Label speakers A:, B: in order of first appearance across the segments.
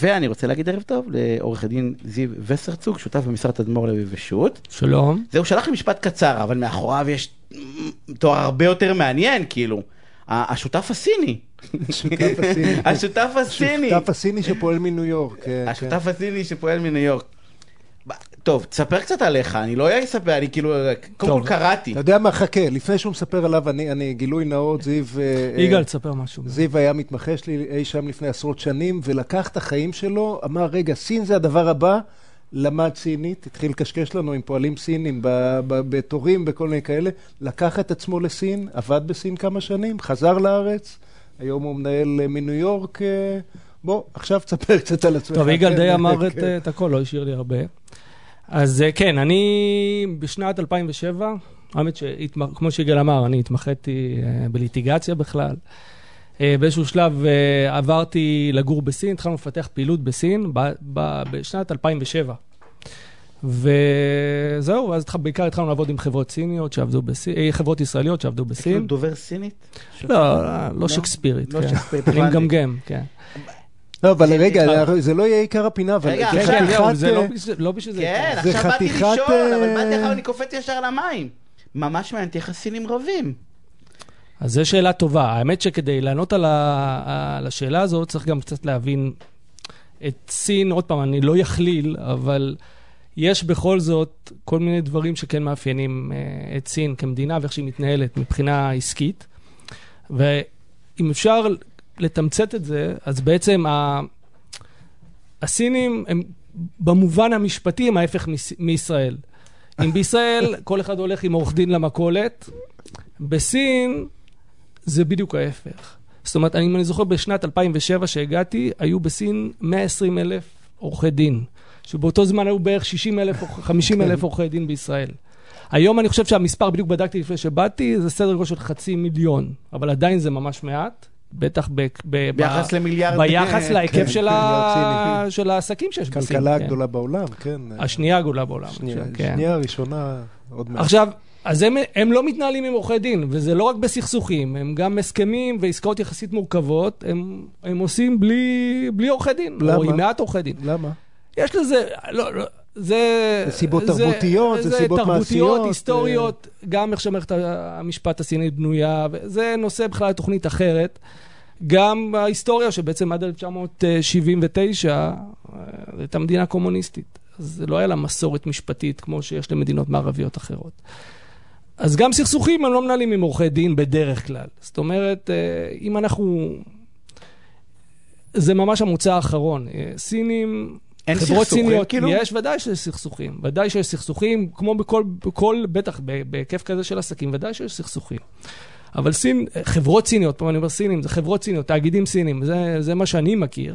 A: ואני רוצה להגיד ערב טוב לעורך הדין זיו וסרצוג, שותף במשרד תדמור לוי ושות'.
B: שלום.
A: זהו, שלח לי משפט קצר, אבל מאחוריו יש תואר הרבה יותר מעניין, כאילו. השותף הסיני.
C: השותף הסיני.
A: השותף הסיני.
C: השותף הסיני שפועל מניו יורק. כן,
A: השותף הסיני שפועל מניו יורק. טוב, תספר קצת עליך, אני לא אספר, אני כאילו, קודם כל קראתי.
C: אתה יודע מה, חכה, לפני שהוא מספר עליו, אני, אני גילוי נאות, זיו... אה,
B: יגאל, תספר משהו.
C: זיו היה מתמחה שלי אי שם לפני עשרות שנים, ולקח את החיים שלו, אמר, רגע, סין זה הדבר הבא, למד סינית, התחיל לקשקש לנו עם פועלים סינים בתורים, בכל מיני כאלה, לקח את עצמו לסין, עבד בסין כמה שנים, חזר לארץ, היום הוא מנהל מניו יורק. אה, בוא, עכשיו תספר קצת על עצמך.
B: טוב, יגאל די אמר כן. את הכל, לא השאיר לי הרבה. אז אה, כן, אני בשנת 2007, האמת שכמו שיגאל אמר, אני התמחיתי אה, בליטיגציה בכלל. אה, באיזשהו שלב עברתי לגור בסין, התחלנו לפתח פעילות בסין בשנת 2007. וזהו, אז בעיקר התחלנו לעבוד עם חברות סיניות שעבדו בסין, חברות ישראליות שעבדו בסין.
A: כאילו דובר סינית?
B: לא, לא, לא שייקספירית, לא כן. אני מגמגם, כן.
C: לא, אבל רגע, זה לא יהיה עיקר הפינה, אבל
A: זה
B: חתיכת... זה לא בשביל זה.
A: כן, עכשיו באתי לשאול, אבל באתי אחר אני קופץ ישר למים. ממש מעניין איך הסינים רבים.
B: אז זו שאלה טובה. האמת שכדי לענות על, ה... על השאלה הזאת, צריך גם קצת להבין את סין, עוד פעם, אני לא יכליל, אבל יש בכל זאת כל מיני דברים שכן מאפיינים uh, את סין כמדינה ואיך שהיא מתנהלת מבחינה עסקית. ואם אפשר לתמצת את זה, אז בעצם ה... הסינים הם במובן המשפטי הם ההפך מישראל. אם בישראל כל אחד הולך עם עורך דין למכולת, בסין זה בדיוק ההפך. זאת אומרת, אם אני זוכר בשנת 2007 שהגעתי, היו בסין 120 אלף עורכי דין, שבאותו זמן היו בערך 60 אלף או 50 אלף עורכי דין בישראל. היום אני חושב שהמספר, בדיוק בדקתי לפני שבאתי, זה סדר גודל של חצי מיליון, אבל עדיין זה ממש מעט. בטח ב, ב,
A: ביחס ב, למיליארד...
B: ביחס להיקף כן, של, ה... של העסקים שיש
C: בסין. כלכלה כן. הגדולה בעולם, כן.
B: השנייה הגדולה בעולם.
C: שנייה, כן. שנייה הראשונה, עוד מעט.
B: עכשיו, אז הם, הם לא מתנהלים עם עורכי דין, וזה לא רק בסכסוכים, הם גם הסכמים ועסקאות יחסית מורכבות, הם, הם עושים בלי, בלי עורכי דין,
C: למה?
B: או עם מעט עורכי דין.
C: למה?
B: יש לזה, לא, לא, זה...
C: זה סיבות זה, תרבותיות, זה, זה סיבות
B: תרבותיות,
C: מעשיות.
B: תרבותיות, היסטוריות, אה... גם איך שמערכת המשפט הסינית בנויה, וזה נושא בכלל לתוכנית אחרת. גם ההיסטוריה שבעצם עד 1979 הייתה מדינה קומוניסטית. אז לא היה לה מסורת משפטית כמו שיש למדינות מערביות אחרות. אז גם סכסוכים הם לא מנהלים עם עורכי דין בדרך כלל. זאת אומרת, אה, אם אנחנו... זה ממש המוצא האחרון. אה, סינים...
A: אין חברות סיניות, כאילו?
B: יש, ודאי שיש סכסוכים. ודאי שיש סכסוכים, כמו בכל, בכל בטח בהיקף כזה של עסקים, ודאי שיש סכסוכים. אבל סין, חברות סיניות, פה אני אומר סינים, זה חברות סיניות, תאגידים סינים, זה, זה מה שאני מכיר.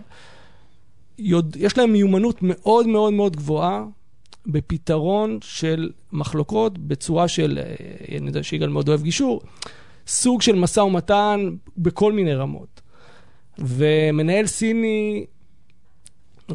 B: יודע, יש להם מיומנות מאוד מאוד מאוד גבוהה בפתרון של מחלוקות בצורה של, אה, אני יודע שיגאל מאוד אוהב גישור, סוג של משא ומתן בכל מיני רמות. ומנהל סיני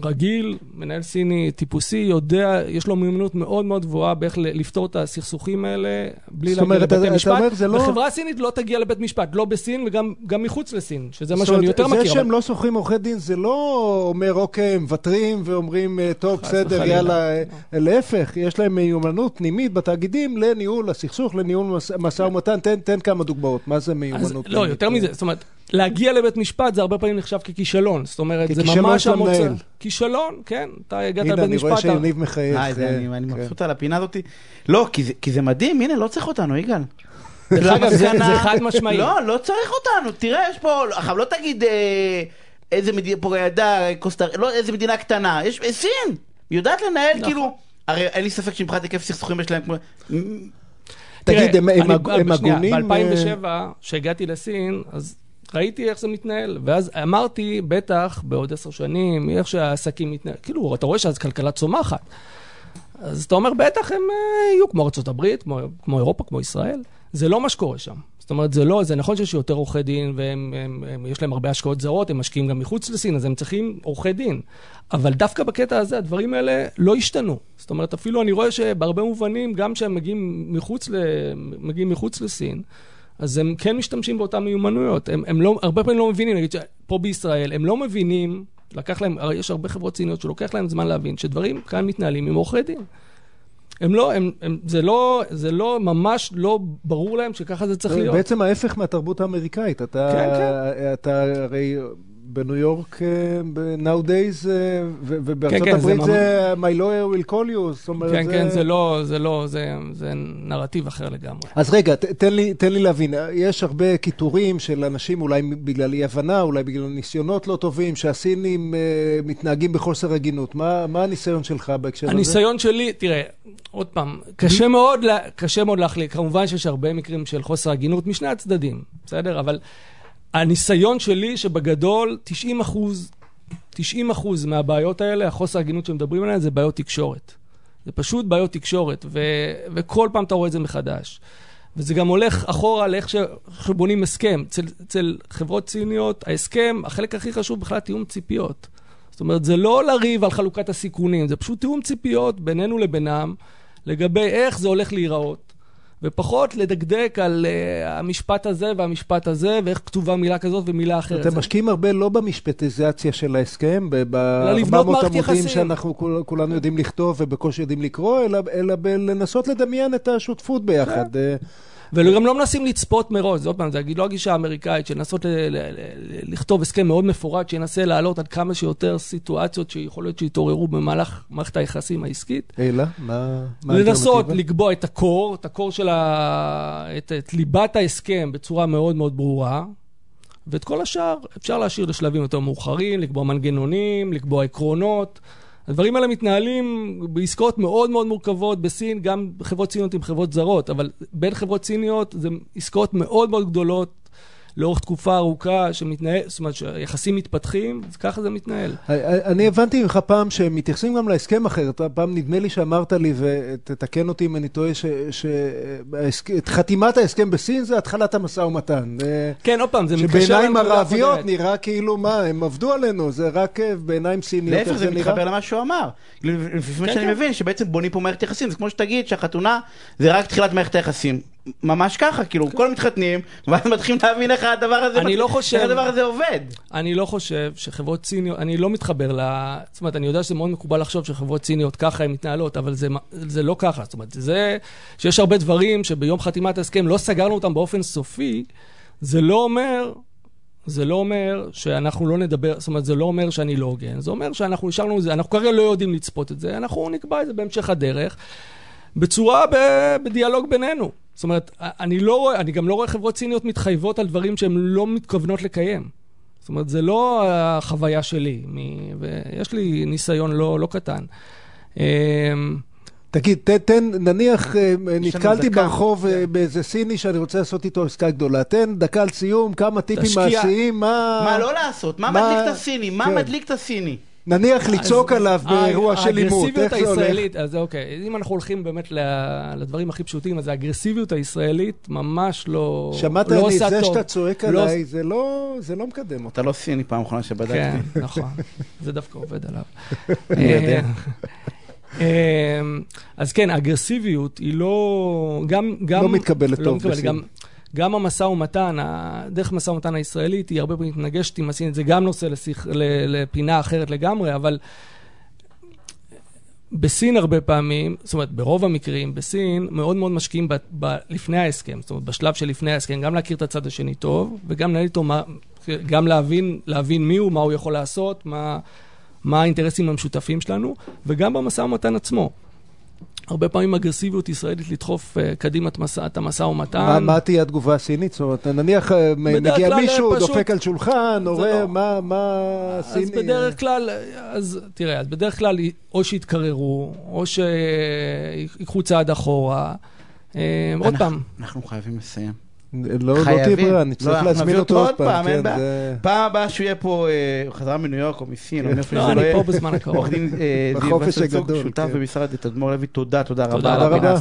B: רגיל, מנהל סיני טיפוסי, יודע, יש לו מיומנות מאוד מאוד גבוהה באיך לפתור את הסכסוכים האלה בלי להגיע לבתי משפט. אומר, לא... וחברה סינית לא תגיע לבית משפט, לא בסין וגם מחוץ לסין, שזה מה שאני יותר מכיר.
C: זה שהם אבל... לא שוכרים עורכי דין, זה לא אומר, אוקיי, מוותרים ואומרים, אה, טוב, בסדר, יאללה, אה, להפך, יש להם מיומנות פנימית בתאגידים לניהול הסכסוך, לניהול משא ומתן. תן, תן כמה דוגמאות, מה זה מיומנות?
B: לא, יותר מזה, זאת אומרת... להגיע לבית משפט זה הרבה פעמים נחשב ככישלון. זאת אומרת, זה ממש המוצא. כישלון, כן. אתה הגעת לבית משפט.
C: הנה, אני רואה שיניב מחייך.
A: אה, אני כן. מבסוט על הפינה הזאת. לא, כי זה מדהים, הנה, לא צריך אותנו, יגאל.
B: דרך אגב, זה חד משמעי.
A: לא, לא צריך אותנו. תראה, יש פה, עכשיו לא תגיד אה, איזה מדינה, פה ידע, קוסטר, לא, איזה מדינה קטנה. יש, סין, יודעת לנהל, נכון. כאילו, הרי אין לי ספק שמבחינת היקף סכסוכים יש להם כמו...
C: תגיד, הם הגונים?
B: ב-2007, כשהגעתי לסין, אז ראיתי איך זה מתנהל, ואז אמרתי, בטח, בעוד עשר שנים, איך שהעסקים מתנהל, כאילו, אתה רואה שאז כלכלה צומחת. אז אתה אומר, בטח הם אה, יהיו כמו ארה"ב, כמו, כמו אירופה, כמו ישראל. זה לא מה שקורה שם. זאת אומרת, זה לא, זה נכון שיש יותר עורכי דין, ויש להם הרבה השקעות זרות, הם משקיעים גם מחוץ לסין, אז הם צריכים עורכי דין. אבל דווקא בקטע הזה, הדברים האלה לא השתנו. זאת אומרת, אפילו אני רואה שבהרבה מובנים, גם כשהם מגיעים מחוץ, ל, מגיעים מחוץ לסין, אז הם כן משתמשים באותן מיומנויות. הם, הם לא, הרבה פעמים לא מבינים, נגיד שפה בישראל, הם לא מבינים, לקח להם, הרי יש הרבה חברות סיניות שלוקח להם זמן להבין שדברים כאן מתנהלים עם עורכי דין. הם לא, הם, הם, זה לא, זה לא, ממש לא ברור להם שככה זה צריך להיות.
C: בעצם ההפך מהתרבות האמריקאית. אתה,
B: כן, כן.
C: אתה הרי בניו יורק, אה, nowadays, אה, ו- ובארצות
B: כן, כן, זה
C: הברית זה My lawyer will call you, זאת אומרת,
B: כן, כן, זה לא, זה לא, זה, זה נרטיב אחר לגמרי.
C: אז רגע, ת, תן, לי, תן לי להבין, יש הרבה קיטורים של אנשים, אולי בגלל אי הבנה, אולי בגלל ניסיונות לא טובים, שהסינים אה, מתנהגים בחוסר הגינות. מה, מה הניסיון שלך בהקשר הזה?
B: הניסיון שלי, תראה, עוד פעם, קשה מאוד, קשה מאוד להחליט. כמובן שיש הרבה מקרים של חוסר הגינות משני הצדדים, בסדר? אבל הניסיון שלי שבגדול 90 אחוז, 90 אחוז מהבעיות האלה, החוסר הגינות שמדברים עליהן, זה בעיות תקשורת. זה פשוט בעיות תקשורת, ו- וכל פעם אתה רואה את זה מחדש. וזה גם הולך אחורה לאיך שבונים הסכם. אצל, אצל חברות ציניות, ההסכם, החלק הכי חשוב בכלל תיאום ציפיות. זאת אומרת, זה לא לריב על חלוקת הסיכונים, זה פשוט תיאום ציפיות בינינו לבינם, לגבי איך זה הולך להיראות, ופחות לדקדק על uh, המשפט הזה והמשפט הזה, ואיך כתובה מילה כזאת ומילה אחרת.
C: אתם משקיעים הרבה לא במשפטיזציה של ההסכם,
B: לבנות
C: ב-400
B: מערכת
C: עמודים. שאנחנו כול- כולנו יודעים לכתוב ובקושי יודעים לקרוא, אלא, אלא בלנסות לדמיין את השותפות ביחד.
B: וגם לא מנסים לצפות מראש, עוד פעם, זה לא הגישה האמריקאית, של לנסות ל- ל- ל- לכתוב הסכם מאוד מפורט, שינסה להעלות עד כמה שיותר סיטואציות שיכול להיות שיתעוררו במהלך מערכת היחסים העסקית.
C: אלא, מה
B: לנסות? לקבוע את הקור, את הקור של ה... את, את ליבת ההסכם בצורה מאוד מאוד ברורה, ואת כל השאר אפשר להשאיר לשלבים יותר מאוחרים, לקבוע מנגנונים, לקבוע עקרונות. הדברים האלה מתנהלים בעסקאות מאוד מאוד מורכבות בסין, גם חברות סיניות עם חברות זרות, אבל בין חברות סיניות זה עסקאות מאוד מאוד גדולות לאורך תקופה ארוכה, שמתנהל, זאת אומרת שהיחסים מתפתחים, אז ככה זה מתנהל.
C: אני הבנתי ממך פעם שמתייחסים גם להסכם אחרת. פעם נדמה לי שאמרת לי, ותתקן אותי אם אני טועה, שחתימת ההסכם בסין זה התחלת המשא ומתן.
B: כן, עוד פעם, זה מתקשר...
C: שבעיניים ערביות. נראה כאילו, מה, הם עבדו עלינו, זה רק אה, בעיניים סיניות.
A: להפך, זה? מתחבר למה שהוא אמר. לפי מה
B: כן,
A: שאני
B: כן.
A: מבין, שבעצם בונים פה מערכת יחסים, זה כמו שתגיד שהחתונה זה רק תחילת מערכת היחסים. ממש ככה, כאילו, כולם מתחתנים, ואז מתחילים להבין איך הדבר הזה
B: אני לא חושב-
A: איך הדבר הזה עובד.
B: אני לא חושב שחברות ציניות, אני לא מתחבר ל... זאת אומרת, אני יודע שזה מאוד מקובל לחשוב שחברות ציניות ככה הן מתנהלות, אבל זה, זה לא ככה. זאת אומרת, זה שיש הרבה דברים שביום חתימת ההסכם לא סגרנו אותם באופן סופי, זה לא אומר... זה לא אומר שאנחנו לא נדבר, זאת אומרת, זה לא אומר שאני לא הוגן, זה אומר שאנחנו נשארנו, זה, אנחנו כרגע לא יודעים לצפות את זה, אנחנו נקבע את זה בהמשך הדרך, בצורה, ב, בדיאלוג בינינו. זאת אומרת, אני, לא רואה, אני גם לא רואה חברות ציניות מתחייבות על דברים שהן לא מתכוונות לקיים. זאת אומרת, זה לא החוויה שלי, מ... ויש לי ניסיון לא, לא קטן. אמ,
C: תגיד, תן, תן, נניח אה, נתקלתי
A: דקה.
C: ברחוב אה, באיזה סיני שאני רוצה לעשות איתו עסקה גדולה. תן דקה על סיום, כמה טיפים
B: תשקיע.
C: מעשיים, מה...
A: מה לא לעשות? מה
C: מה-
A: מדליק את הסיני? מה
C: כן.
A: מדליק את הסיני?
C: נניח לצעוק עליו באירוע של עימות,
B: האגרסיביות
C: איך זה הולך?
B: הישראלית, אז אוקיי, אם אנחנו הולכים באמת לדברים הכי פשוטים, אז האגרסיביות הישראלית ממש לא,
C: שמעת,
B: לא
C: אני, זה
B: טוב.
C: שאתה צועק
B: לא-
C: עליי, זה לא, זה לא מקדם אותך.
A: אתה לא סיני פעם אחרונה שבדקתי.
B: כן, נכון. זה דווקא עובד עליו.
C: אני יודע.
B: אה, אז כן, האגרסיביות היא לא... גם... גם
C: לא מתקבלת טוב
B: מתקבלת,
C: בסין.
B: גם, גם המשא ומתן, דרך משא ומתן הישראלית, היא הרבה פעמים מתנגשת עם הסינית, זה גם נושא לשיח, לפינה אחרת לגמרי, אבל בסין הרבה פעמים, זאת אומרת, ברוב המקרים, בסין מאוד מאוד משקיעים ב, ב, לפני ההסכם, זאת אומרת, בשלב של לפני ההסכם, גם להכיר את הצד השני טוב, וגם לנהל איתו, גם להבין, להבין מי הוא, מה הוא יכול לעשות, מה, מה האינטרסים המשותפים שלנו, וגם במשא ומתן עצמו. הרבה פעמים אגרסיביות ישראלית לדחוף uh, קדימה את המשא- את המשא ומתן.
C: מה, מה תהיה התגובה הסינית? זאת אומרת, נניח אה, מגיע
B: כלל,
C: מישהו,
B: פשוט-
C: דופק על שולחן, רואה
B: לא-
C: מה, מה
B: אז
C: הסיני...
B: בדרך כלל, אז תראה, אז בדרך כלל או שיתקררו, או שיקחו צעד אחורה. אה, עוד
A: אנחנו-
B: פעם,
A: אנחנו חייבים לסיים.
C: לא, לא תהיה
A: חייבים.
C: ברירה, אני
A: לא,
C: צריך
A: אנחנו
C: להזמין אותו עוד פעם.
A: אין
C: כן. זה-
A: פעם הבאה שהוא יהיה פה, אה, חזרה מניו יורק או מסין, או מאיפה
B: לא, אני
A: לא.
B: פה בזמן הקרוב.
A: עורך דין אה, זיו
C: בחופש
A: וסרצוג,
C: הגדול,
A: שותף
C: כן.
A: במשרד תדמור לוי, תודה, תודה
B: תודה
A: רבה על
C: רבה.